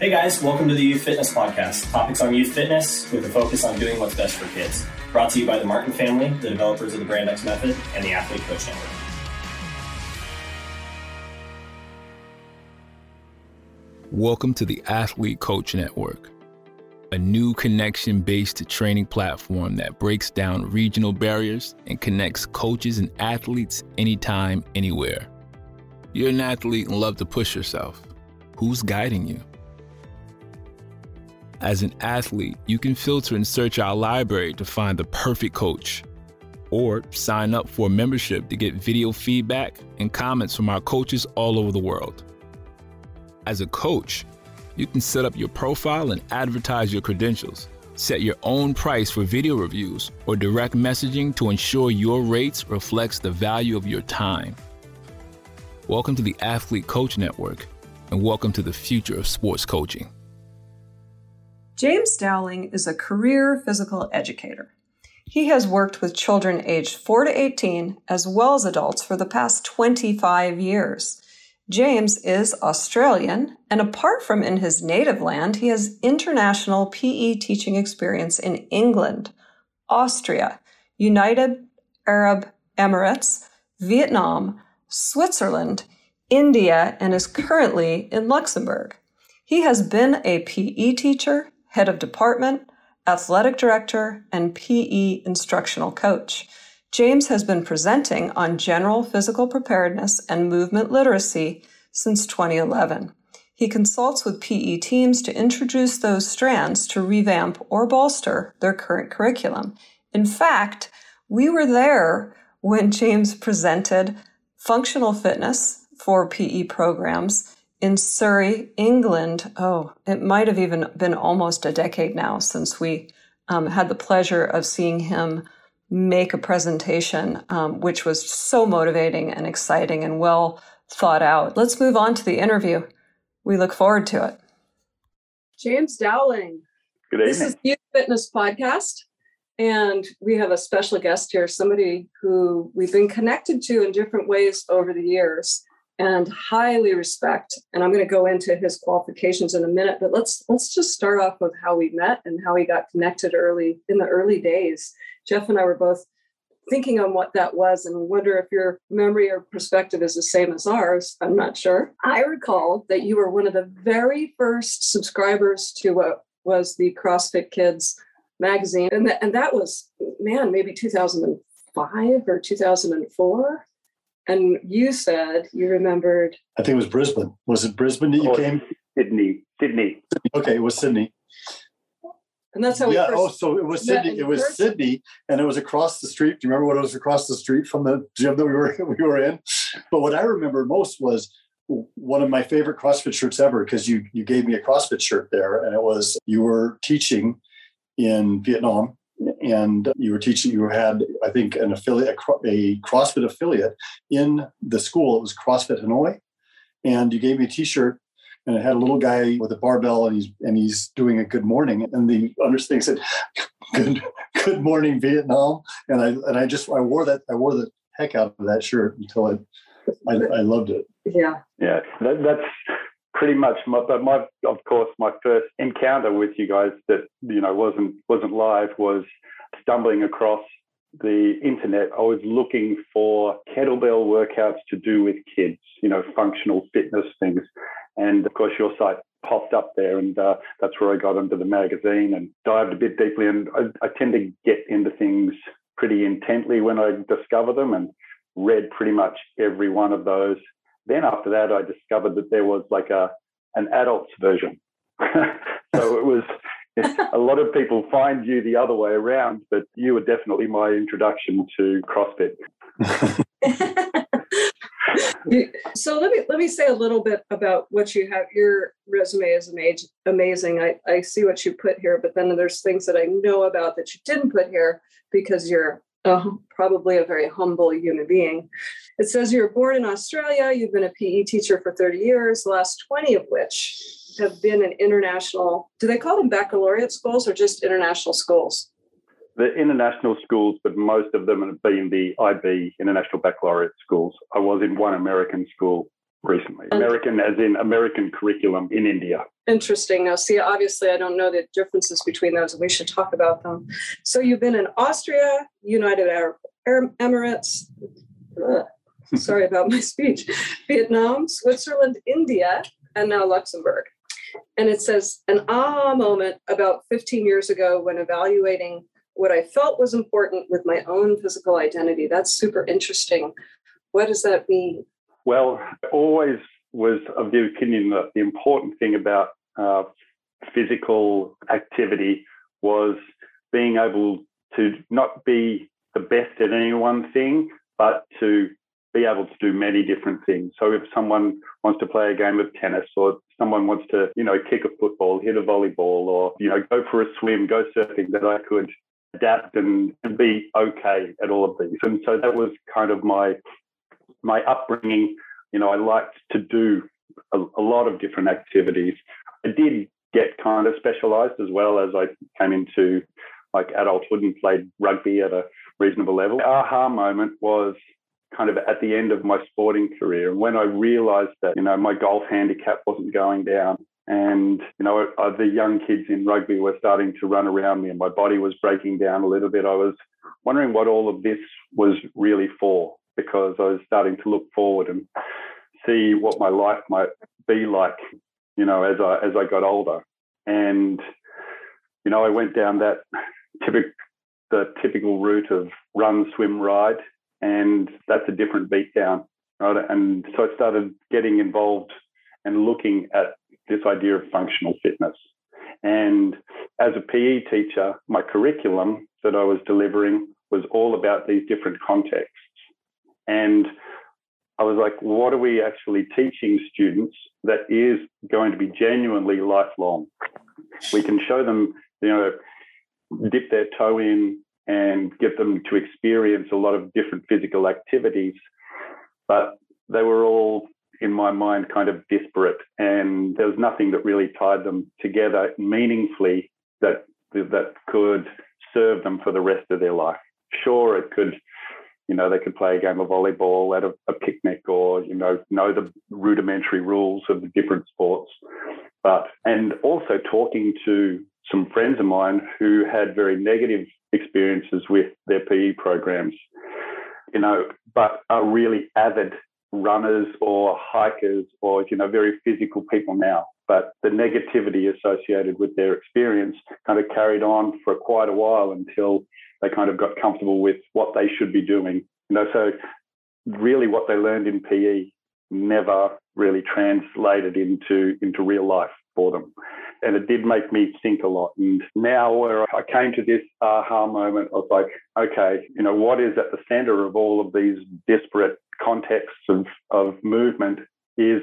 Hey guys, welcome to the Youth Fitness Podcast. Topics on youth fitness with a focus on doing what's best for kids. Brought to you by the Martin family, the developers of the Brand X Method, and the Athlete Coach Network. Welcome to the Athlete Coach Network, a new connection based training platform that breaks down regional barriers and connects coaches and athletes anytime, anywhere. You're an athlete and love to push yourself. Who's guiding you? As an athlete, you can filter and search our library to find the perfect coach, or sign up for a membership to get video feedback and comments from our coaches all over the world. As a coach, you can set up your profile and advertise your credentials, set your own price for video reviews or direct messaging to ensure your rates reflects the value of your time. Welcome to the Athlete Coach Network and welcome to the future of sports coaching. James Dowling is a career physical educator. He has worked with children aged 4 to 18 as well as adults for the past 25 years. James is Australian, and apart from in his native land, he has international PE teaching experience in England, Austria, United Arab Emirates, Vietnam, Switzerland, India, and is currently in Luxembourg. He has been a PE teacher, head of department, athletic director, and PE instructional coach. James has been presenting on general physical preparedness and movement literacy since 2011. He consults with PE teams to introduce those strands to revamp or bolster their current curriculum. In fact, we were there when James presented functional fitness for PE programs in Surrey, England. Oh, it might have even been almost a decade now since we um, had the pleasure of seeing him make a presentation, um, which was so motivating and exciting and well thought out. Let's move on to the interview. We look forward to it. James Dowling. Good evening. This is Youth Fitness Podcast. And we have a special guest here, somebody who we've been connected to in different ways over the years and highly respect. And I'm going to go into his qualifications in a minute, but let's let's just start off with how we met and how we got connected early in the early days. Jeff and I were both thinking on what that was and wonder if your memory or perspective is the same as ours. I'm not sure. I recall that you were one of the very first subscribers to what was the CrossFit Kids magazine. And that, and that was, man, maybe 2005 or 2004. And you said you remembered. I think it was Brisbane. Was it Brisbane that you oh, came? Sydney. Sydney. Okay, it was Sydney. And that's how we yeah. oh, so it was Sydney. It was person. Sydney, and it was across the street. Do you remember what it was across the street from the gym that we were we were in? But what I remember most was one of my favorite CrossFit shirts ever because you you gave me a CrossFit shirt there, and it was you were teaching in Vietnam and you were teaching you had i think an affiliate a crossfit affiliate in the school. It was crossfit hanoi. And you gave me a t-shirt and it had a little guy with a barbell and he's and he's doing a good morning. And the understanding said good good morning vietnam. And i and i just i wore that i wore the heck out of that shirt until i i, I loved it. Yeah. Yeah. That, that's pretty much my, but my of course my first encounter with you guys that you know wasn't wasn't live was stumbling across the internet i was looking for kettlebell workouts to do with kids you know functional fitness things. And of course your site popped up there and uh, that's where i got into the magazine and dived a bit deeply. And I, I tend to get into things pretty intently when i discover them and read pretty much every one of those. Then after that, I discovered that there was like a an adults version. so it was a lot of people find you the other way around, but you were definitely my introduction to CrossFit. so let me let me say a little bit about what you have. Your resume is amazing. I, I see what you put here, but then there's things that I know about that you didn't put here because you're uh, probably a very humble human being. It says you were born in Australia, you've been a PE teacher for 30 years, the last 20 of which have been in international, do they call them baccalaureate schools or just international schools? The international schools, but most of them have been the IB, International Baccalaureate Schools. I was in one American school recently. American, as in American curriculum in India. Interesting. Now, see, obviously, I don't know the differences between those, and we should talk about them. So, you've been in Austria, United Arab Emirates. Ugh, sorry about my speech. Vietnam, Switzerland, India, and now Luxembourg. And it says an aha moment about 15 years ago when evaluating what I felt was important with my own physical identity. That's super interesting. What does that mean? Well, I always was of the opinion that the important thing about uh, physical activity was being able to not be the best at any one thing, but to be able to do many different things. So if someone wants to play a game of tennis or someone wants to, you know, kick a football, hit a volleyball or, you know, go for a swim, go surfing, that I could adapt and, and be okay at all of these. And so that was kind of my my upbringing. You know, I liked to do a, a lot of different activities. I did get kind of specialized as well as I came into like adulthood and played rugby at a reasonable level. The aha moment was kind of at the end of my sporting career. And when I realized that, you know, my golf handicap wasn't going down and, you know, uh, the young kids in rugby were starting to run around me and my body was breaking down a little bit, I was wondering what all of this was really for because I was starting to look forward and see what my life might be like, you know, as I, as I got older. And, you know, I went down that typical, the typical route of run, swim, ride and that's a different beatdown. Right? And so I started getting involved and looking at this idea of functional fitness. And as a PE teacher, my curriculum that I was delivering was all about these different contexts. And I was like, what are we actually teaching students that is going to be genuinely lifelong? We can show them, you know, dip their toe in, and get them to experience a lot of different physical activities. But they were all, in my mind, kind of disparate, and there was nothing that really tied them together meaningfully that that could serve them for the rest of their life. Sure, it could, you know, they could play a game of volleyball at a, a picnic, or you know, know the rudimentary rules of the different sports. But and also talking to some friends of mine who had very negative experiences with their PE programs, you know, but are really avid runners or hikers or, you know, very physical people now. But the negativity associated with their experience kind of carried on for quite a while until they kind of got comfortable with what they should be doing. You know, so really what they learned in PE never really translated into into real life for them and it did make me think a lot. And now, where I came to this aha moment, I was like, okay, you know, what is at the center of all of these disparate contexts of, of movement is,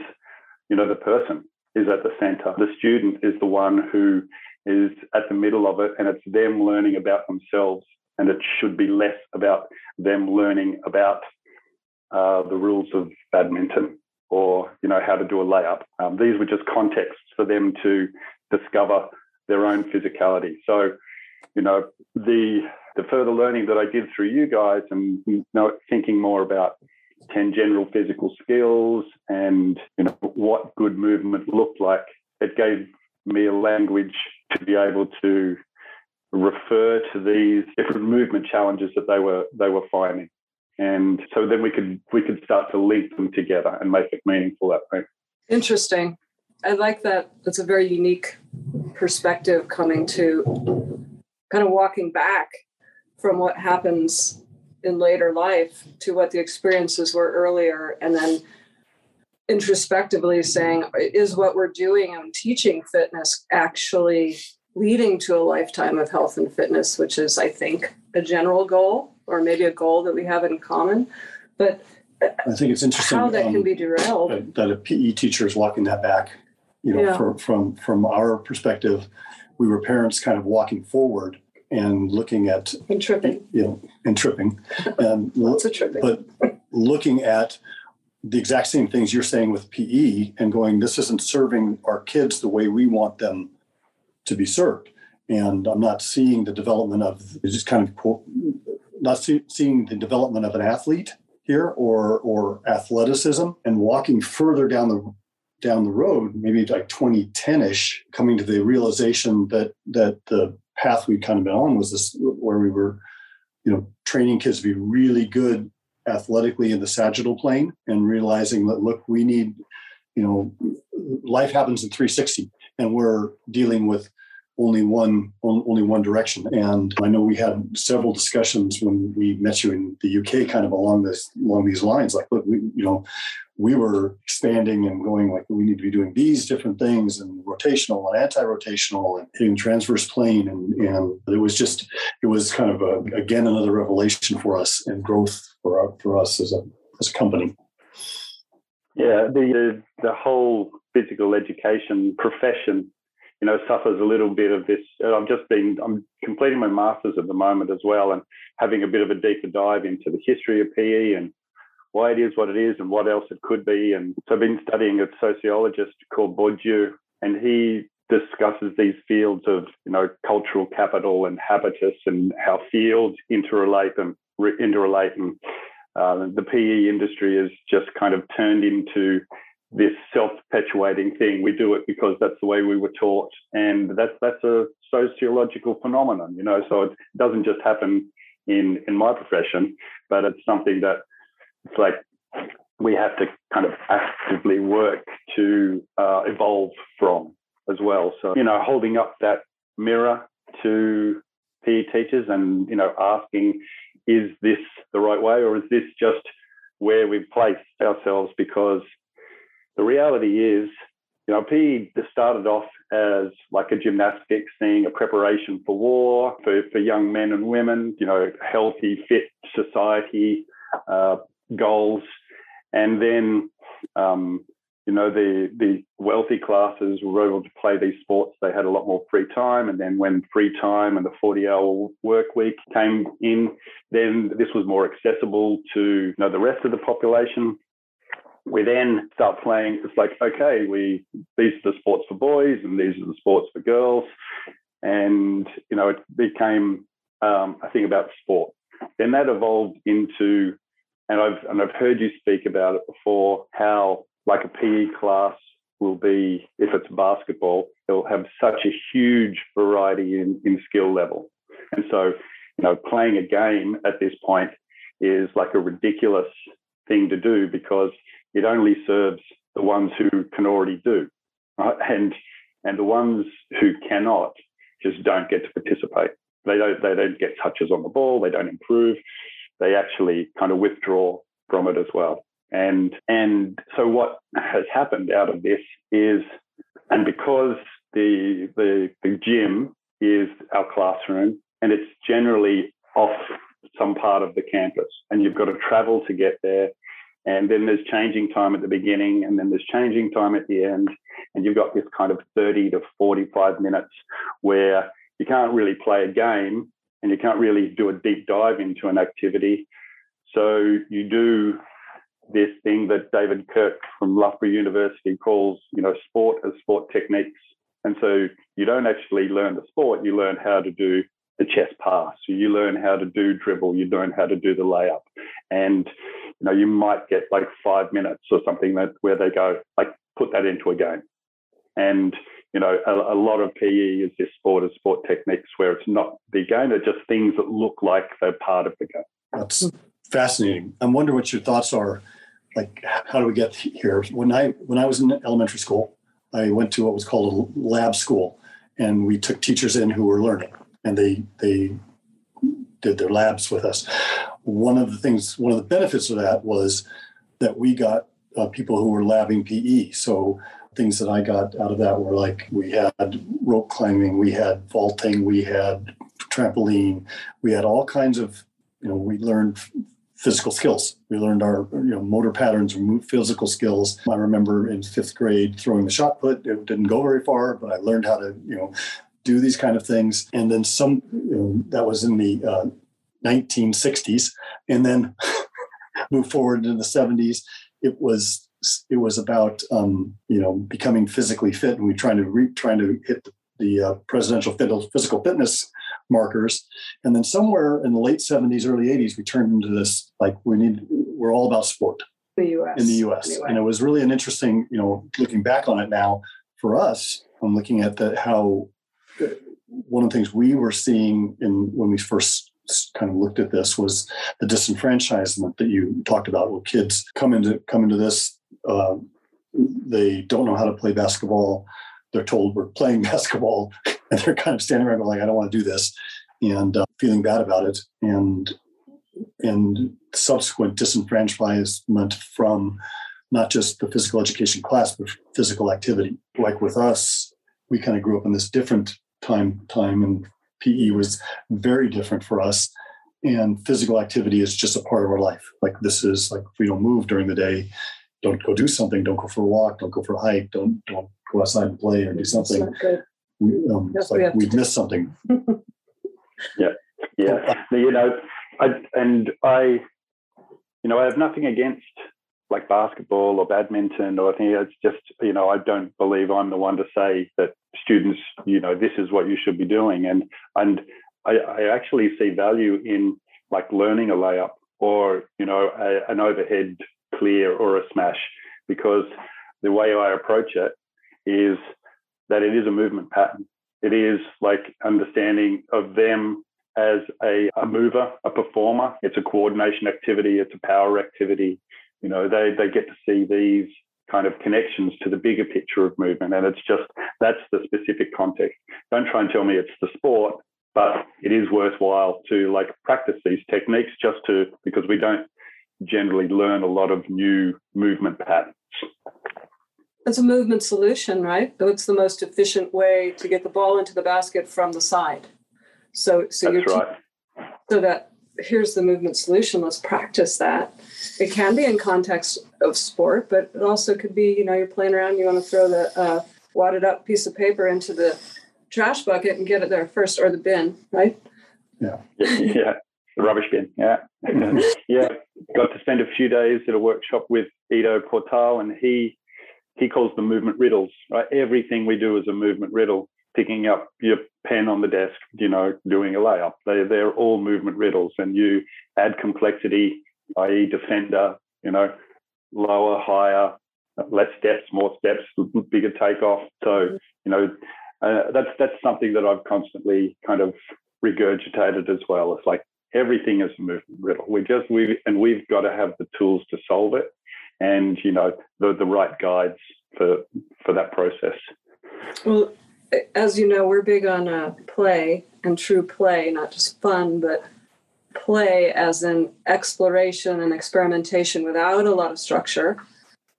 you know, the person is at the center. The student is the one who is at the middle of it, and it's them learning about themselves. And it should be less about them learning about uh, the rules of badminton or you know how to do a layup. Um, these were just contexts for them to discover their own physicality. So, you know, the the further learning that I did through you guys and you know, thinking more about 10 general physical skills and you know what good movement looked like, it gave me a language to be able to refer to these different movement challenges that they were they were finding. And so then we could we could start to link them together and make it meaningful that way. Interesting. I like that. That's a very unique perspective coming to kind of walking back from what happens in later life to what the experiences were earlier and then introspectively saying is what we're doing and teaching fitness actually leading to a lifetime of health and fitness which is i think a general goal or maybe a goal that we have in common but i think it's interesting how that um, can be derailed that a pe teacher is walking that back you know, yeah. for, from from our perspective, we were parents kind of walking forward and looking at and tripping, you know, and tripping, and lots of tripping, but looking at the exact same things you're saying with PE and going, this isn't serving our kids the way we want them to be served. And I'm not seeing the development of just kind of quote, not see, seeing the development of an athlete here or or athleticism and walking further down the down the road maybe like 2010ish coming to the realization that that the path we'd kind of been on was this where we were you know training kids to be really good athletically in the sagittal plane and realizing that look we need you know life happens in 360 and we're dealing with only one only one direction. And I know we had several discussions when we met you in the UK, kind of along this along these lines. Like, look, we, you know, we were expanding and going like we need to be doing these different things and rotational and anti-rotational and hitting transverse plane and and it was just it was kind of a, again another revelation for us and growth for our, for us as a as a company. Yeah, the uh, the whole physical education profession you know, suffers a little bit of this. I've just been, I'm completing my master's at the moment as well and having a bit of a deeper dive into the history of PE and why it is what it is and what else it could be. And so I've been studying a sociologist called Bourdieu, and he discusses these fields of, you know, cultural capital and habitus and how fields interrelate and interrelate. And uh, the PE industry is just kind of turned into this self-perpetuating thing. We do it because that's the way we were taught, and that's that's a sociological phenomenon, you know. So it doesn't just happen in in my profession, but it's something that it's like we have to kind of actively work to uh, evolve from as well. So you know, holding up that mirror to PE teachers and you know asking, is this the right way, or is this just where we've placed ourselves because the reality is, you know, PE started off as like a gymnastics thing, a preparation for war for, for young men and women, you know, healthy, fit society uh, goals. And then, um, you know, the, the wealthy classes were able to play these sports. They had a lot more free time. And then when free time and the 40 hour work week came in, then this was more accessible to, you know, the rest of the population we then start playing. It's like, okay, we these are the sports for boys and these are the sports for girls, and you know, it became um, a thing about sport. Then that evolved into, and I've and I've heard you speak about it before, how like a PE class will be if it's basketball, it'll have such a huge variety in, in skill level, and so you know, playing a game at this point is like a ridiculous thing to do because it only serves the ones who can already do, right? and and the ones who cannot just don't get to participate. They don't they don't get touches on the ball. They don't improve. They actually kind of withdraw from it as well. And and so what has happened out of this is, and because the the the gym is our classroom and it's generally off some part of the campus and you've got to travel to get there and then there's changing time at the beginning, and then there's changing time at the end. And you've got this kind of 30 to 45 minutes where you can't really play a game and you can't really do a deep dive into an activity. So you do this thing that David Kirk from Loughborough University calls, you know, sport as sport techniques. And so you don't actually learn the sport, you learn how to do the chest pass. You learn how to do dribble, you learn how to do the layup. And you know, you might get like five minutes or something that where they go, like, put that into a game. And, you know, a, a lot of PE is this sport of sport techniques where it's not the game, they're just things that look like they're part of the game. That's fascinating. I'm wondering what your thoughts are. Like, how do we get here? When I when I was in elementary school, I went to what was called a lab school, and we took teachers in who were learning, and they they did their labs with us one of the things, one of the benefits of that was that we got uh, people who were labbing PE. So things that I got out of that were like we had rope climbing, we had vaulting, we had trampoline, we had all kinds of, you know, we learned physical skills. We learned our you know motor patterns, physical skills. I remember in fifth grade throwing the shot put. It didn't go very far, but I learned how to you know do these kind of things. And then some you know, that was in the uh, 1960s, and then move forward into the 70s. It was it was about um, you know becoming physically fit, and we trying to re, trying to hit the, the uh, presidential physical fitness markers. And then somewhere in the late 70s, early 80s, we turned into this like we need were all about sport the US. in the US. Anyway. And it was really an interesting, you know, looking back on it now for us, I'm looking at the how uh, one of the things we were seeing in when we first kind of looked at this was the disenfranchisement that you talked about where kids come into come into this uh, they don't know how to play basketball. They're told we're playing basketball and they're kind of standing around going like i don't want to do this and uh, feeling bad about it. And and subsequent disenfranchisement from not just the physical education class but physical activity. Like with us we kind of grew up in this different time time and pe was very different for us. And physical activity is just a part of our life. Like this is like if we don't move during the day don't go do something don't go for a walk don't go for a hike don't don't go outside and play or do something. we, um, Yes, it's we like have we've missed something. Yeah, yeah. you know, I and I, you know, I have nothing against like basketball or badminton or anything. It's just you know, I don't believe I'm the one to say that students, you know, this is what you should be doing, and and I, I actually see value in like learning a layup or you know a, an overhead clear or a smash because the way I approach it is that it is a movement pattern. It is like understanding of them as a, a mover, a performer. It's a coordination activity. It's a power activity. You know, they they get to see these kind of connections to the bigger picture of movement, and it's just that's the specific context. Don't try and tell me it's the sport, but it is worthwhile to like practice these techniques just to because we don't generally learn a lot of new movement patterns. It's a movement solution, right? Though it's the most efficient way to get the ball into the basket from the side. So, so you're That's te- right. so that here's the movement solution. Let's practice that. It can be in context of sport, but it also could be, you know, you're playing around, you want to throw the uh, wadded up piece of paper into the trash bucket and get it there first, or the bin, right? yeah, yeah, the rubbish bin. Yeah, yeah. Got to spend a few days at a workshop with Ido Portal, and he he calls them movement riddles. Right, everything we do is a movement riddle. Picking up your pen on the desk, you know, doing a layup. They they're all movement riddles, and you add complexity, i.e., defender. You know, lower, higher, less steps, more steps, bigger takeoff. So you know, uh, that's that's something that I've constantly kind of regurgitated as well. It's like everything is a movement riddle. We just we and we've got to have the tools to solve it, and you know the the right guides for for that process. Well, as you know, we're big on uh, play and true play, not just fun, but play as in exploration and experimentation without a lot of structure,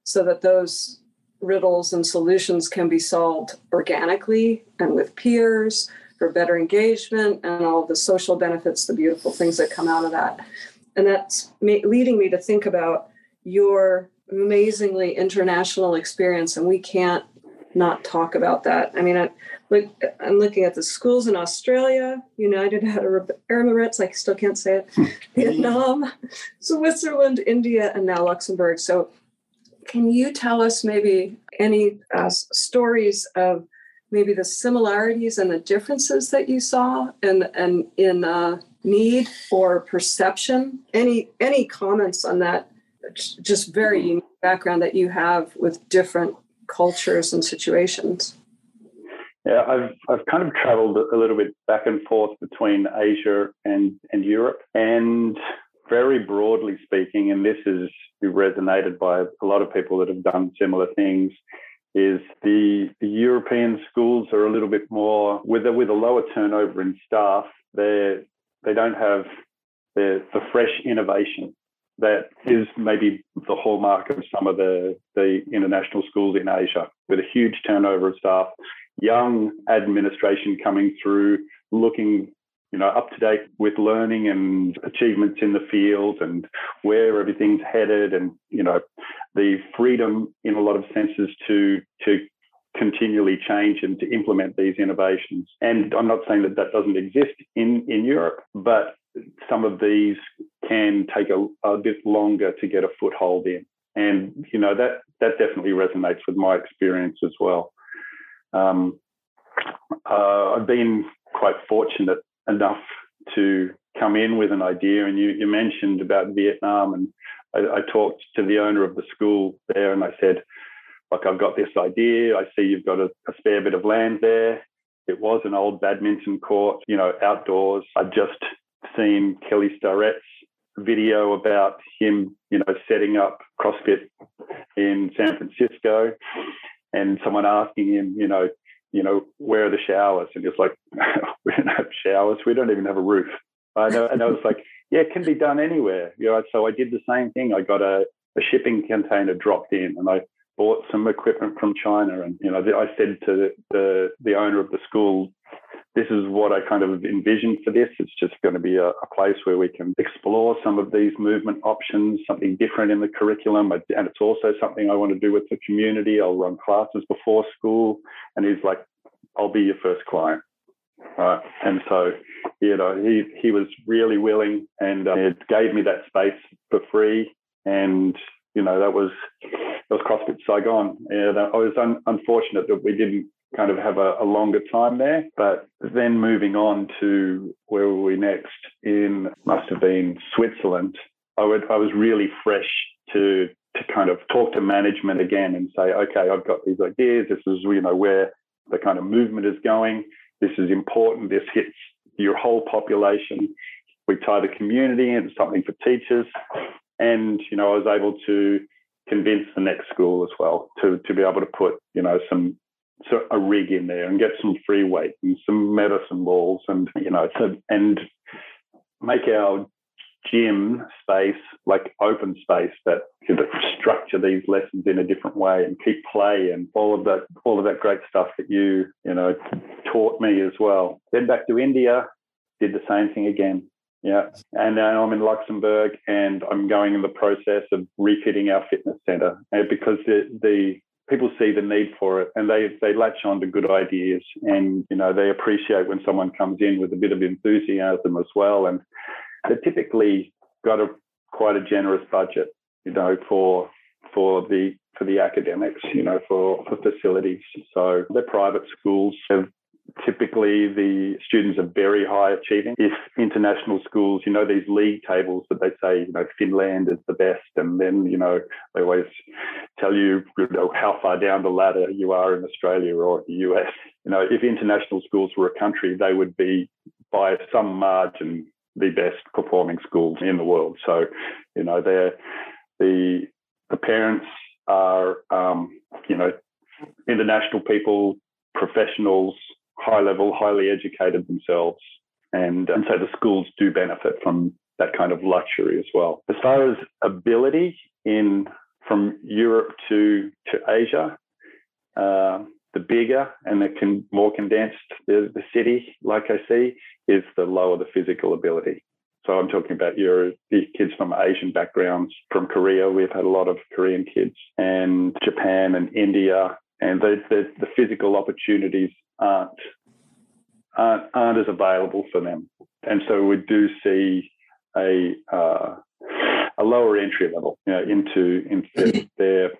so that those riddles and solutions can be solved organically and with peers for better engagement and all the social benefits, the beautiful things that come out of that. And that's leading me to think about your amazingly international experience, and we can't not talk about that. I mean, I, look, I'm looking at the schools in Australia, United Arab Emirates, I still can't say it, Vietnam, Switzerland, India, and now Luxembourg. So, can you tell us maybe any uh, stories of maybe the similarities and the differences that you saw and and in uh, need or perception? Any any comments on that? Just very unique background that you have with different cultures and situations. Yeah, I've I've kind of travelled a little bit back and forth between Asia and and Europe, and very broadly speaking, and this is resonated by a lot of people that have done similar things, is the the European schools are a little bit more with a, with a lower turnover in staff. They they don't have the the fresh innovation that is maybe the hallmark of some of the the international schools in Asia, with a huge turnover of staff young administration coming through looking you know up to date with learning and achievements in the field and where everything's headed and you know the freedom in a lot of senses to to continually change and to implement these innovations. And i'm not saying that that doesn't exist in in europe but some of these can take a, a bit longer to get a foothold in. And you know that that definitely resonates with my experience as well. Um, uh, I've been quite fortunate enough to come in with an idea. And you, you mentioned about Vietnam, and I, I talked to the owner of the school there, and I said, like, I've got this idea. I see you've got a, a spare bit of land there. It was an old badminton court, you know, outdoors. I'd just seen Kelly Starrett's video about him, you know, setting up CrossFit in San Francisco, and someone asking him, you know, you know, where are the showers? And it's like, we don't have showers. We don't even have a roof. I know, and I was like, yeah, it can be done anywhere. You know, so I did the same thing. I got a, a shipping container dropped in, and I bought some equipment from China. And you know, I said to the the owner of the school, this is what I kind of envisioned for this. It's just going to be a, a, place where we can explore some of these movement options, something different in the curriculum. And it's also something I want to do with the community. I'll run classes before school. And he's like, I'll be your first client. Right. And so, you know, he, he was really willing and uh, it gave me that space for free. And, you know, that was, that was CrossFit Saigon. And I was un- unfortunate that we didn't kind of have a, a, longer time there. But then moving on to where were we next? In must have been Switzerland. I would I was really fresh to to kind of talk to management again and say, okay, I've got these ideas. This is you know where the kind of movement is going. This is important. This hits your whole population. We tie the community into something for teachers. And, you know, I was able to convince the next school as well to, to be able to put, you know, some so a rig in there and get some free weight and some medicine balls and you know so and make our gym space like open space that could structure these lessons in a different way and keep play and all of that all of that great stuff that you you know taught me as well. Then back to india did the same thing again yeah. And now i'm in luxembourg and i'm going in the process of refitting our fitness center uh, because the the people see the need for it and they they latch on to good ideas and you know they appreciate when someone comes in with a bit of enthusiasm as well. And they're typically got a quite a generous budget you know for for the for the academics you know for for facilities. So the private schools. Have typically the students are very high achieving. If international schools, you know, these league tables that they say, you know, Finland is the best, and then, you know, they always tell you, you know, how far down the ladder you are in Australia or the US. You know, if international schools were a country, they would be by some margin the best performing schools in the world. So, you know, they're the the parents are, um, you know, international people, professionals, high level, highly educated themselves. And, and so the schools do benefit from that kind of luxury as well. As far as ability in from Europe to, to Asia, uh, the bigger and the con- more condensed the, the city, like I see, is the lower the physical ability. So I'm talking about your kids from Asian backgrounds, from Korea. We've had a lot of Korean kids, and Japan and India, and the, the, the physical opportunities aren't, aren't, aren't as available for them. And so we do see a uh, a lower entry level you know, into into their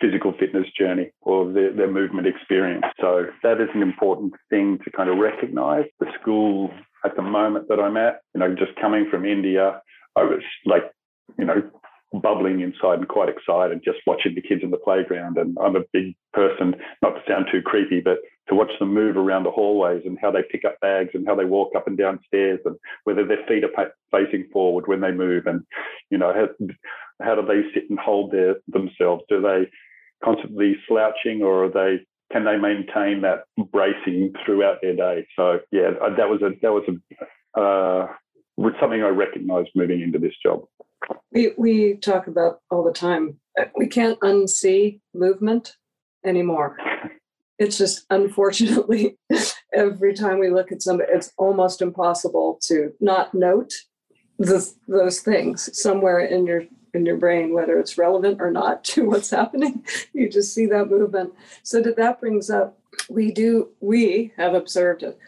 physical fitness journey or their, their movement experience. So that is an important thing to kind of recognize. The school at the moment that I'm at, you know, just coming from India, I was like, you know, bubbling inside and quite excited just watching the kids in the playground. And I'm a big person, not to sound too creepy, but to watch them move around the hallways and how they pick up bags and how they walk up and down stairs and whether their feet are facing forward when they move and, you know, how, how do they sit and hold their themselves? Do they constantly slouching or are they can they maintain that bracing throughout their day? So yeah, that was a that was a uh, something I recognised moving into this job. We we talk about all the time. We can't unsee movement anymore. It's just unfortunately every time we look at somebody, it's almost impossible to not note the, those things somewhere in your in your brain, whether it's relevant or not to what's happening. You just see that movement. So that that brings up, we do we have observed it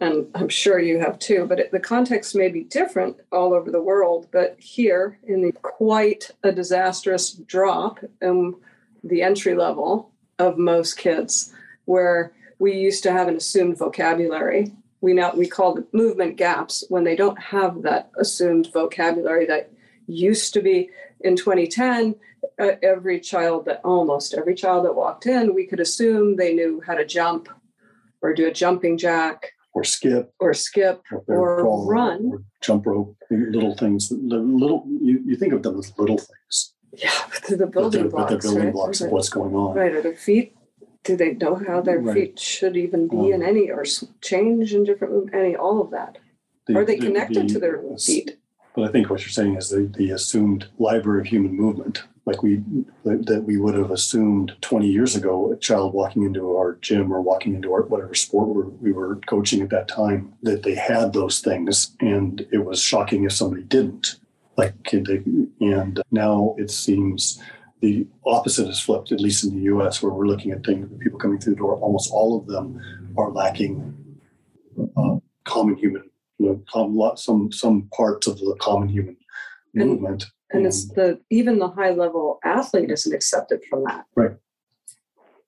and I'm sure you have too, but it, the context may be different all over the world. But here, in the quite a disastrous drop in the entry level of most kids, where we used to have an assumed vocabulary. We now we call it movement gaps when they don't have that assumed vocabulary that used to be in 2010 uh, every child that almost every child that walked in we could assume they knew how to jump or do a jumping jack or skip. or skip or, or run. or jump rope little things little you, you think of them as little things. Yeah the building but blocks but the building right? blocks of what's going on. Right are their feet do they know how their Right. feet should even be Um, in any or change in different any all of that The- are they connected the- to their feet But I think what you're saying is the, the assumed library of human movement, like we that that we would have assumed 20 years ago, a child walking into our gym or walking into our whatever sport we we were coaching at that time, that they had those things, and it was shocking if somebody didn't. Like, they, and now it seems the opposite is flipped, at least in the U.S., where we're looking at things, the people coming through the door. Almost all of them are lacking uh, common human you know, some some parts of the common human And- movement. and it's the even the high level athlete isn't accepted from that Right.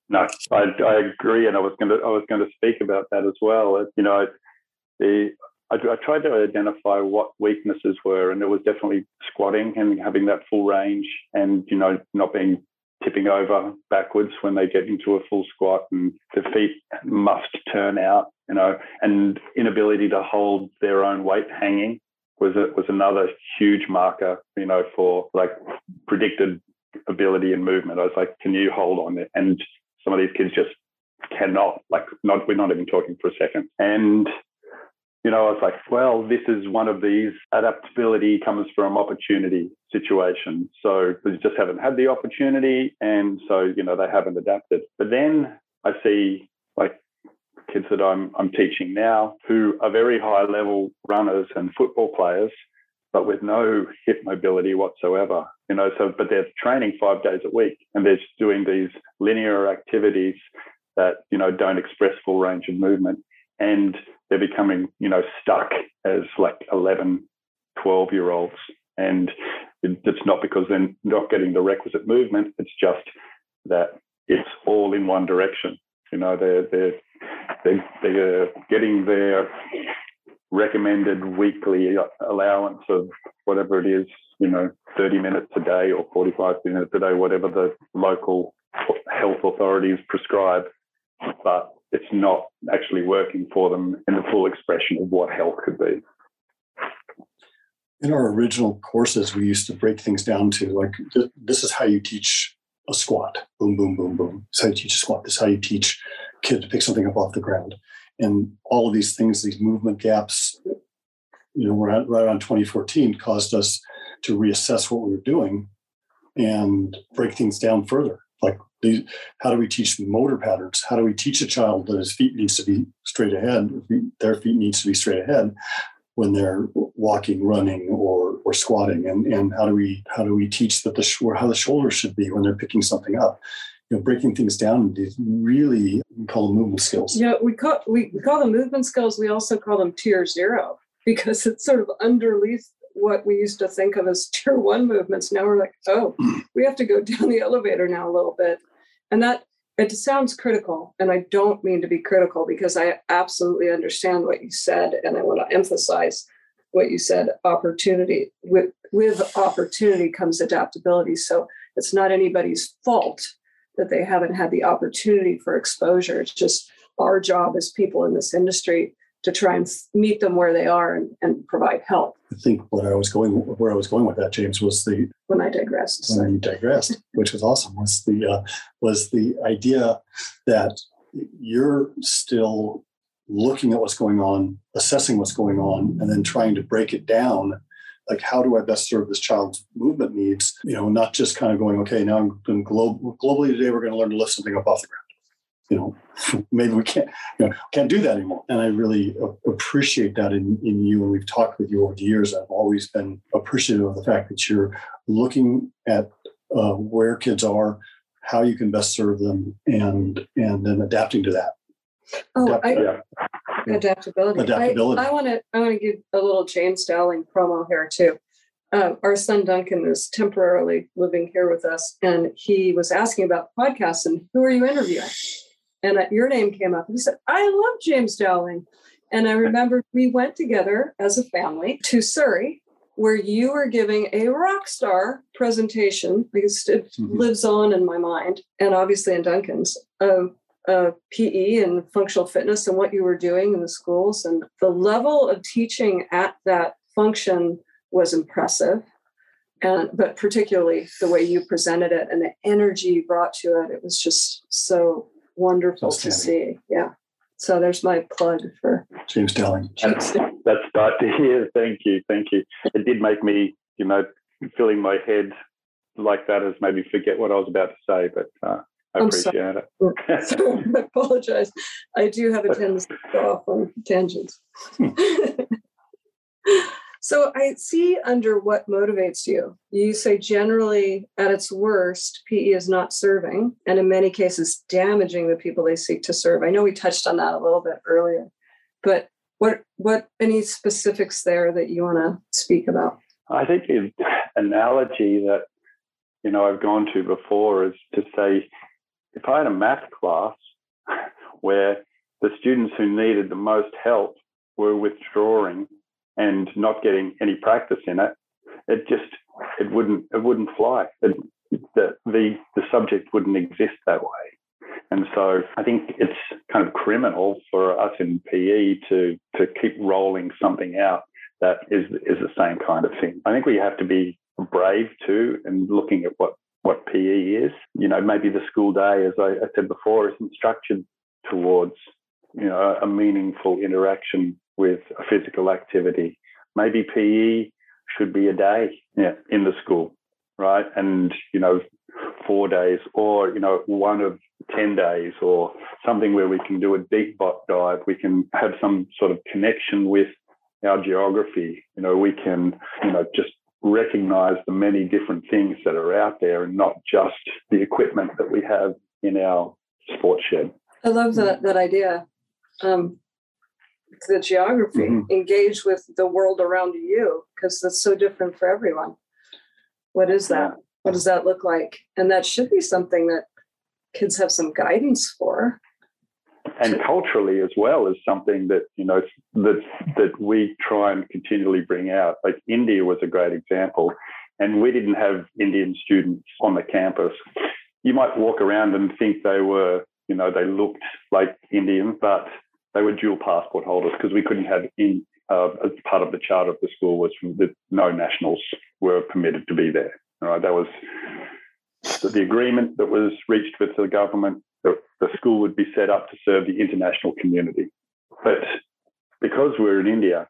No, I, I agree, and I was going to I was going to speak about that as well. It- You know, the I, I tried to identify what weaknesses were, and it was definitely squatting and having that full range, and you know, not being tipping over backwards when they get into a full squat, and the feet must turn out, you know, and inability to hold their own weight hanging was a, was another huge marker, you know, for like predicted ability and movement. I was like, can you hold on? And some of these kids just cannot, like, not, we're not even talking for a second. And, you know, I was like, well, this is one of these adaptability comes from opportunity situations. So they just haven't had the opportunity. And so, you know, they haven't adapted. But then I see like kids that I'm, I'm teaching now who are very high level runners and football players, but with no hip mobility whatsoever. You know, so but they're training five days a week and they're just doing these linear activities that, you know, don't express full range of movement. And they're becoming, you know, stuck as like 11, 12 year olds. And it's not because they're not getting the requisite movement. It's just that it's all in one direction. You know, they're, they're, they're, they're getting their recommended weekly allowance of whatever it is, you know, 30 minutes a day or 45 minutes a day, whatever the local health authorities prescribe. But it's not actually working for them in the full expression of what health could be. In our original courses, we used to break things down to like th- this is how you teach a squat. Boom, boom, boom, boom. This is how you teach a squat. This is how you teach a kid to pick something up off the ground. And all of these things, these movement gaps, you know, right around 2014 caused us to reassess what we were doing and break things down further. Like, how do we teach motor patterns? How do we teach a child that his feet needs to be straight ahead? Their feet needs to be straight ahead when they're walking, running, or or squatting, and and how do we how do we teach that the sh- how the shoulders should be when they're picking something up? You know, breaking things down these really we call them movement skills. Yeah, we call we, we call them movement skills. We also call them tier zero because it's sort of underneath what we used to think of as tier one movements. Now we're like, oh, we have to go down the elevator now a little bit, and that it sounds critical. And I don't mean to be critical because I absolutely understand what you said, and I want to emphasize what you said. Opportunity with with opportunity comes adaptability. So it's not anybody's fault that they haven't had the opportunity for exposure. It's just our job as people in this industry to try and meet them where they are and, and provide help. I think what I was going where I was going with that, James, was the When I digressed, when you digressed, which was awesome, was the uh, was the idea that you're still looking at what's going on, assessing what's going on, and then trying to break it down. Like, how do I best serve this child's movement needs? You know, not just kind of going, okay, now I'm going glo- globally today, we're going to learn to lift something up off the ground. You know, maybe we can't, you know, can't do that anymore. And I really appreciate that in, in you. And we've talked with you over the years. I've always been appreciative of the fact that you're looking at uh, where kids are, how you can best serve them, and and then adapting to that. oh, Adapt- I, Yeah. adaptability. Adaptability. I want to. I want to give a little James Dowling promo here too. Um, our son Duncan is temporarily living here with us, and he was asking about podcasts and who are you interviewing? And your name came up, and he said, "I love James Dowling." And I remember we went together as a family to Surrey, where you were giving a rock star presentation because it mm-hmm. lives on in my mind and obviously in Duncan's of uh, PE and functional fitness and what you were doing in the schools. And the level of teaching at that function was impressive. And but particularly the way you presented it and the energy you brought to it, it was just so wonderful to see. Yeah. So there's my plug for James Dowling. That's, that's start to hear. Thank you. Thank you. It did make me, you know, filling my head like that as maybe forget what I was about to say, but uh, I I'm appreciate sorry. it. I apologize. I do have a tendency to go off on tangents. So I see under what motivates you. You say generally at its worst, PE is not serving, and in many cases, damaging the people they seek to serve. I know we touched on that a little bit earlier, but what what any specifics there that you want to speak about? I think the analogy that you know I've gone to before is to say if I had a math class where the students who needed the most help were withdrawing and not getting any practice in it, it just it wouldn't it wouldn't fly. It, the the the subject wouldn't exist that way. And so I think it's kind of criminal for us in PE to to keep rolling something out that is is the same kind of thing. I think we have to be brave too and looking at what what PE is. You know, maybe the school day, as I, I said before, isn't structured towards you know a meaningful interaction with a physical activity. Maybe PE should be a day yeah, in the school, right? And, you know, four days or, you know, one of 10 days or something where we can do a deep bot dive. We can have some sort of connection with our geography. You know, we can, you know, just recognize the many different things that are out there and not just the equipment that we have in our sports shed. I love that, that idea. Um, the geography, mm-hmm. engage with the world around you because that's so different for everyone. What is that? Yeah. What does that look like? And that should be something that kids have some guidance for. And culturally as well is something that you know that that we try and continually bring out. Like India was a great example, and we didn't have Indian students on the campus. You might walk around and think they were, you know, they looked like Indian, but they were dual passport holders because we couldn't have in uh, as part of the charter of the school was that no nationals were permitted to be there. All right, that was the agreement that was reached with the government that the school would be set up to serve the international community. But because we're in India,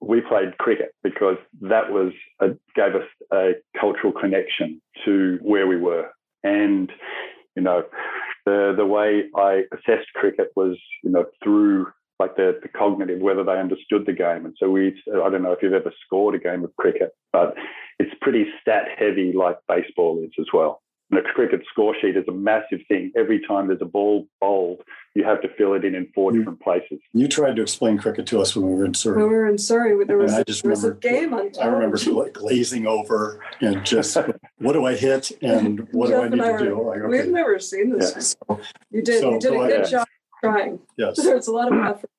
we played cricket because that was a, gave us a cultural connection to where we were. And you know, the the way I assessed cricket was, you know, through like the, the cognitive, whether they understood the game. And so we, I don't know if you've ever scored a game of cricket, but it's pretty stat heavy like baseball is as well. And a cricket score sheet is a massive thing. Every time there's a ball bowled, you have to fill it in in four different places. You tried to explain cricket to us when we were in Surrey. When we were in Surrey, there was, a, there was a game on television. I remember like glazing over and just, what do I hit and what do I need to do? Like, okay. We've never seen this. Yeah. You did, so, you did a good ahead. job trying. Yes. There's a lot of effort.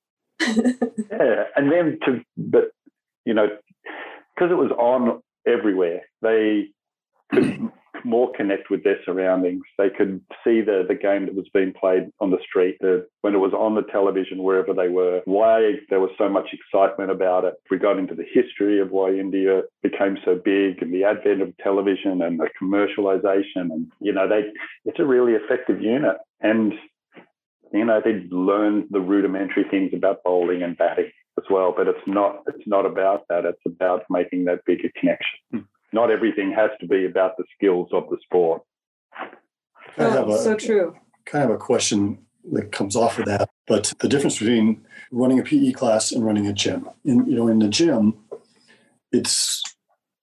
yeah, and then to, but, you know, because it was on everywhere, they could more connect with their surroundings. They could see the, the game that was being played on the street, the, when it was on the television, wherever they were, why there was so much excitement about it. We got into the history of why India became so big and the advent of television and the commercialization. And, you know, they it's a really effective unit. And, you know, they learned the rudimentary things about bowling and batting as well. But it's not it's not about that. It's about making that bigger connection. Hmm. Not everything has to be about the skills of the sport. Oh, a, so true. Kind of a question that comes off of that, but the difference between running a PE class and running a gym. In you know, in the gym, it's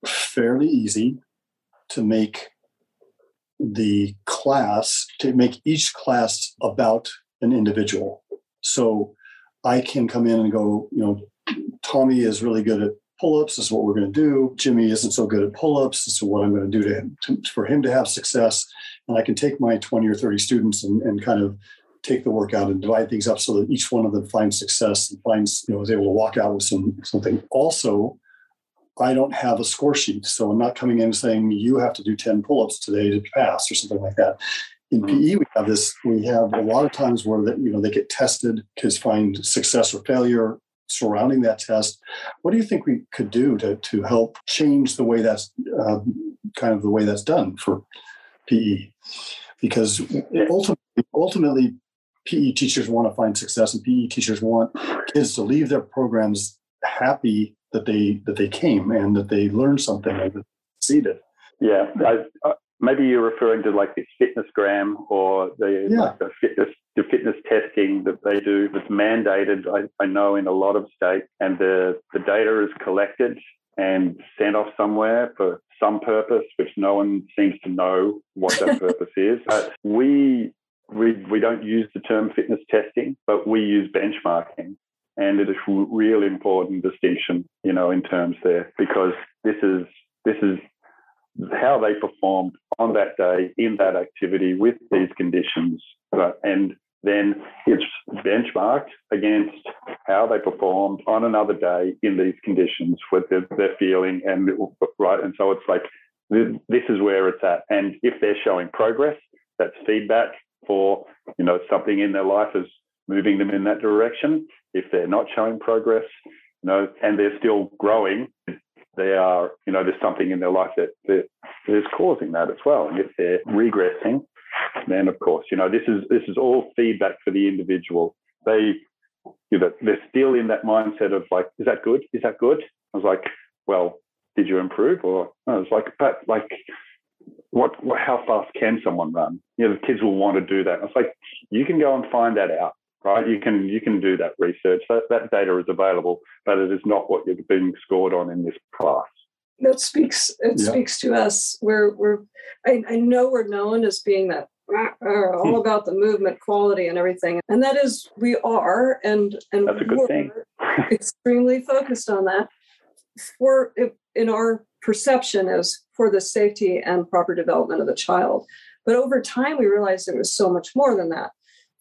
fairly easy to make the class to make each class about an individual. So I can come in and go, you know, Tommy is really good at pull-ups. This is what we're going to do. Jimmy isn't so good at pull-ups. This is what I'm going to do to him to, for him to have success. And I can take my 20 or 30 students and, and kind of take the workout and divide things up so that each one of them finds success and finds, you know, is able to walk out with some something. Also, I don't have a score sheet. So I'm not coming in saying you have to do 10 pull-ups today to pass or something like that. In mm-hmm. PE, we have this, we have a lot of times where that, you know, they get tested, kids find success or failure surrounding that test. What do you think we could do to, to help change the way that's uh, kind of the way that's done for PE? Because ultimately, ultimately, PE teachers want to find success, and PE teachers want kids to leave their programs happy that they that they came and that they learned something and succeeded. Yeah, I, uh, maybe you're referring to like this fitnessgram or the, yeah. like the fitness the fitness testing that they do that's mandated. I, I know in a lot of states, and the the data is collected and sent off somewhere for some purpose, which no one seems to know what that purpose is. But we we we don't use the term fitness testing, but we use benchmarking. And it is a really important distinction, you know, in terms there, because this is this is how they performed on that day in that activity with these conditions. And then it's benchmarked against how they performed on another day in these conditions with their, feeling and right. And so it's like this is where it's at. And if they're showing progress, that's feedback for you know something in their life is moving them in that direction. If they're not showing progress, you know, and they're still growing, they are, you know, there's something in their life that, that is causing that as well. And if they're regressing, then of course, you know, this is this is all feedback for the individual. They, you know, they're still in that mindset of like, is that good? Is that good? I was like, well, did you improve? Or I was like, but like, what, what, how fast can someone run? You know, the kids will want to do that. I was like, you can go and find that out right? You can you can do that research. That that data is available, but it is not what you're being scored on in this class. That speaks it yeah. speaks to us. We're we're I, I know we're known as being that all about the movement quality and everything and that is we are and and that's a good thing extremely focused on that for in our perception as for the safety and proper development of the child but over time we realized it was so much more than that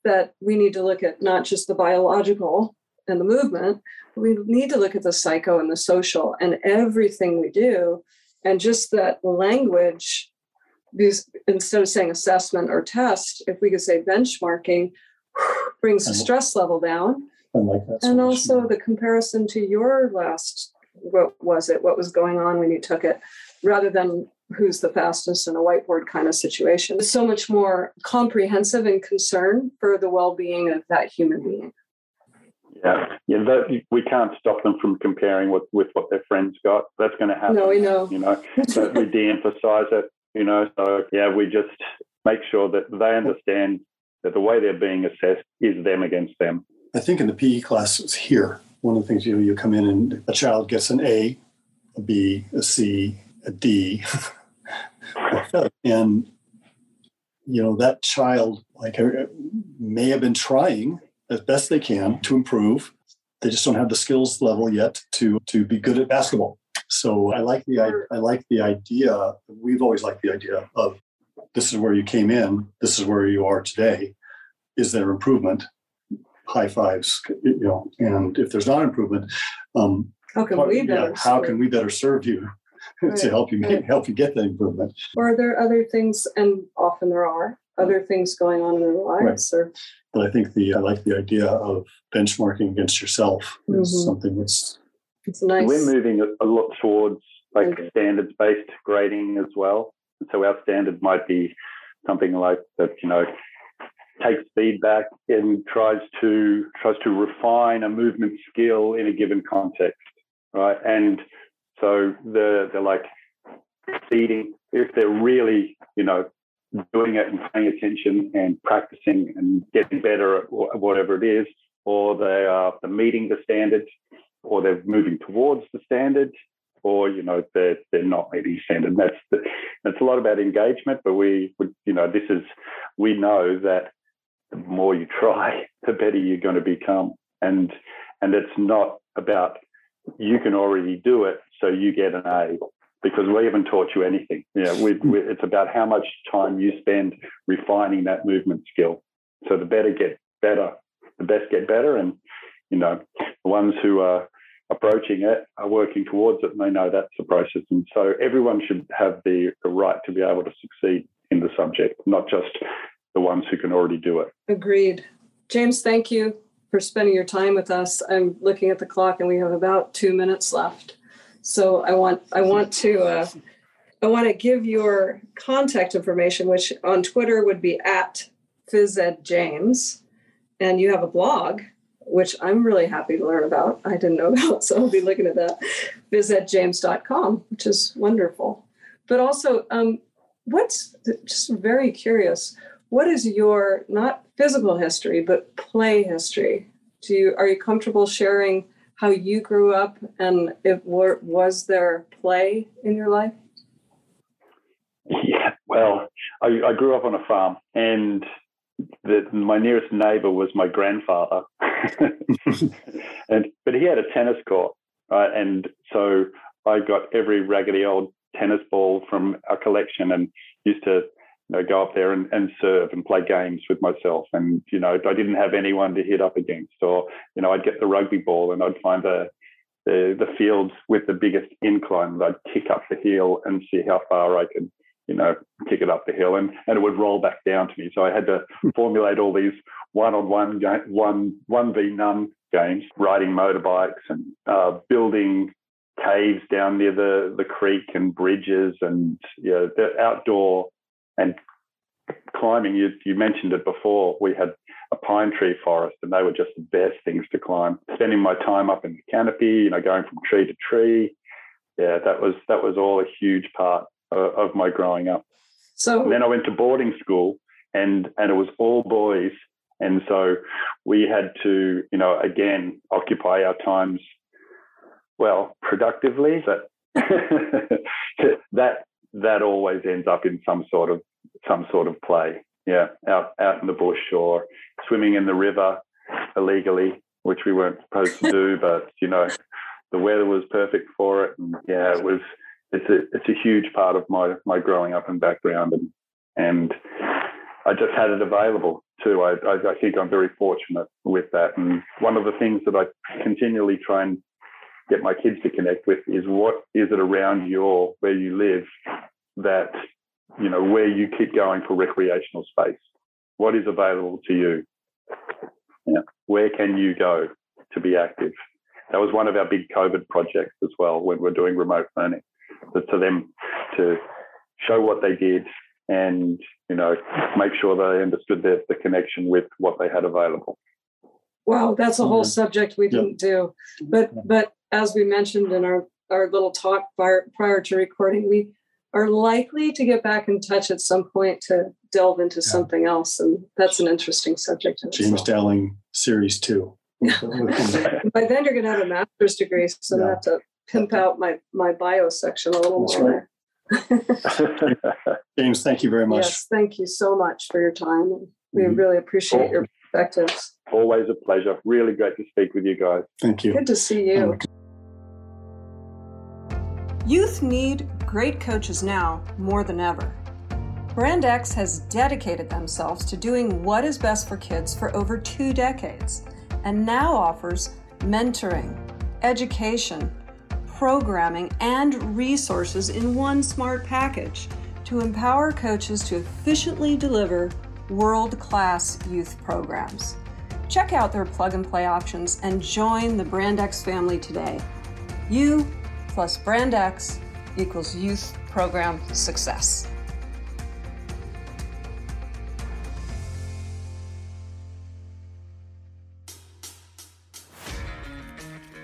that we need to look at not just the biological and the movement, we need to look at the psycho and the social and everything we do. And just that language, because instead of saying assessment or test, if we could say benchmarking, brings the stress level down. Like and also the comparison to your last, what was it? What was going on when you took it? Rather than who's the fastest in a whiteboard kind of situation. It's so much more comprehensive and concern for the well-being of that human being. Yeah, yeah. That, we can't stop them from comparing with with what their friends got. That's going to happen. No, we know. You know, but we de-emphasize it. You know, so yeah, we just make sure that they understand that the way they're being assessed is them against them. I think in the PE classes here, one of the things you know, you come in and a child gets an A, a B, a C, a D, and you know that child like uh, may have been trying as best they can to improve. They just don't have the skills level yet to to be good at basketball. So I like the I, I like the idea. We've always liked the idea of this is where you came in. This is where you are today. Is there improvement? High fives, you know. And if there's not improvement, um, how can we better? Yeah, how can we better serve you? Right, to help you make, right. help you get the improvement. Or are there other things, and often there are other things going on in their lives, right. or but I think the I like the idea of benchmarking against yourself mm-hmm. is something that's it's nice. We're moving a lot towards like standards based grading as well. So our standard might be something like that, you know, takes feedback and tries to tries to refine a movement skill in a given context, right? And so they're, they're like feeding, if they're really, you know, doing it and paying attention and practicing and getting better at whatever it is, or they are meeting the standard, or they're moving towards the standard, or you know they're they're not meeting standard. And that's the, that's a lot about engagement. But we would you know this is we know that the more you try, the better you're going to become, and and it's not about you can already do it, so you get an A because we haven't taught you anything. Yeah, we, hmm. we, it's about how much time you spend refining that movement skill. So the better get better, the best get better, and you know the ones who are approaching it are working towards it, and they know that's the process. And so everyone should have the, the right to be able to succeed in the subject, not just the ones who can already do it. Agreed. James, thank you for spending your time with us. I'm looking at the clock, and we have about two minutes left. So I want I want to uh, I want to give your contact information, which on Twitter would be at phys and you have a blog, which I'm really happy to learn about. I didn't know about, so I'll be looking at that. phys which is wonderful. But also, um, what's just very curious? What is your not physical history, but play history? Do you are you comfortable sharing? How you grew up and if was there play in your life? Yeah, well, I, I grew up on a farm, and the, my nearest neighbor was my grandfather, and but he had a tennis court, right? And so I got every raggedy old tennis ball from our collection, and used to you know, go up there and, and serve and play games with myself. And, you know, I didn't have anyone to hit up against or, you know, I'd get the rugby ball and I'd find the, the, the fields with the biggest incline and I'd kick up the hill and see how far I could, you know, kick it up the hill and, and it would roll back down to me. So I had to formulate all these one-on-one, one, one v none games, riding motorbikes and uh, building caves down near the, the creek and bridges and, you know, the outdoor and climbing, you, you mentioned it before, we had a pine tree forest and they were just the best things to climb. Spending my time up in the canopy, you know, going from tree to tree. Yeah, that was that was all a huge part of, of my growing up. So and then I went to boarding school and and it was all boys. And so we had to, you know, again, occupy our times well, productively, but that that always ends up in some sort of some sort of play. Yeah, out out in the bush or swimming in the river illegally, which we weren't supposed to do, but you know, the weather was perfect for it, and yeah, it was. It's a it's a huge part of my my growing up and background, and and I just had it available too. I, I, I think I'm very fortunate with that, and one of the things that I continually try and get my kids to connect with is what is it around your where you live that you know where you keep going for recreational space? What is available to you? Yeah. where can you go to be active? That was one of our big covid projects as well when we're doing remote learning but to them to show what they did and you know make sure they understood the, the connection with what they had available. Wow that's a whole mm-hmm. subject we didn't do. But but as we mentioned in our, our little talk prior, prior to recording, we are likely to get back in touch at some point to delve into yeah. something else. And that's an interesting subject. James itself. Dowling series two. By then you're going to have a master's degree, so yeah. I have to pimp out my, my bio section a little that's more. Right. James, thank you very much. Yes, thank you so much for your time. We mm-hmm. really appreciate your perspectives. Always a pleasure. Really great to speak with you guys. Thank you. Good to see you. Youth need great coaches now more than ever. Brand X has dedicated themselves to doing what is best for kids for over two decades and now offers mentoring, education, programming, and resources in one smart package to empower coaches to efficiently deliver world class youth programs. Check out their plug and play options and join the Brand X family today. You plus Brand X equals youth program success.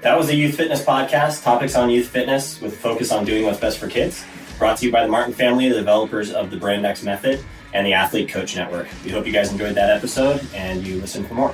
That was a Youth Fitness Podcast, topics on youth fitness with focus on doing what's best for kids. Brought to you by the Martin family, the developers of the Brand X Method and the Athlete Coach Network. We hope you guys enjoyed that episode and you listen for more.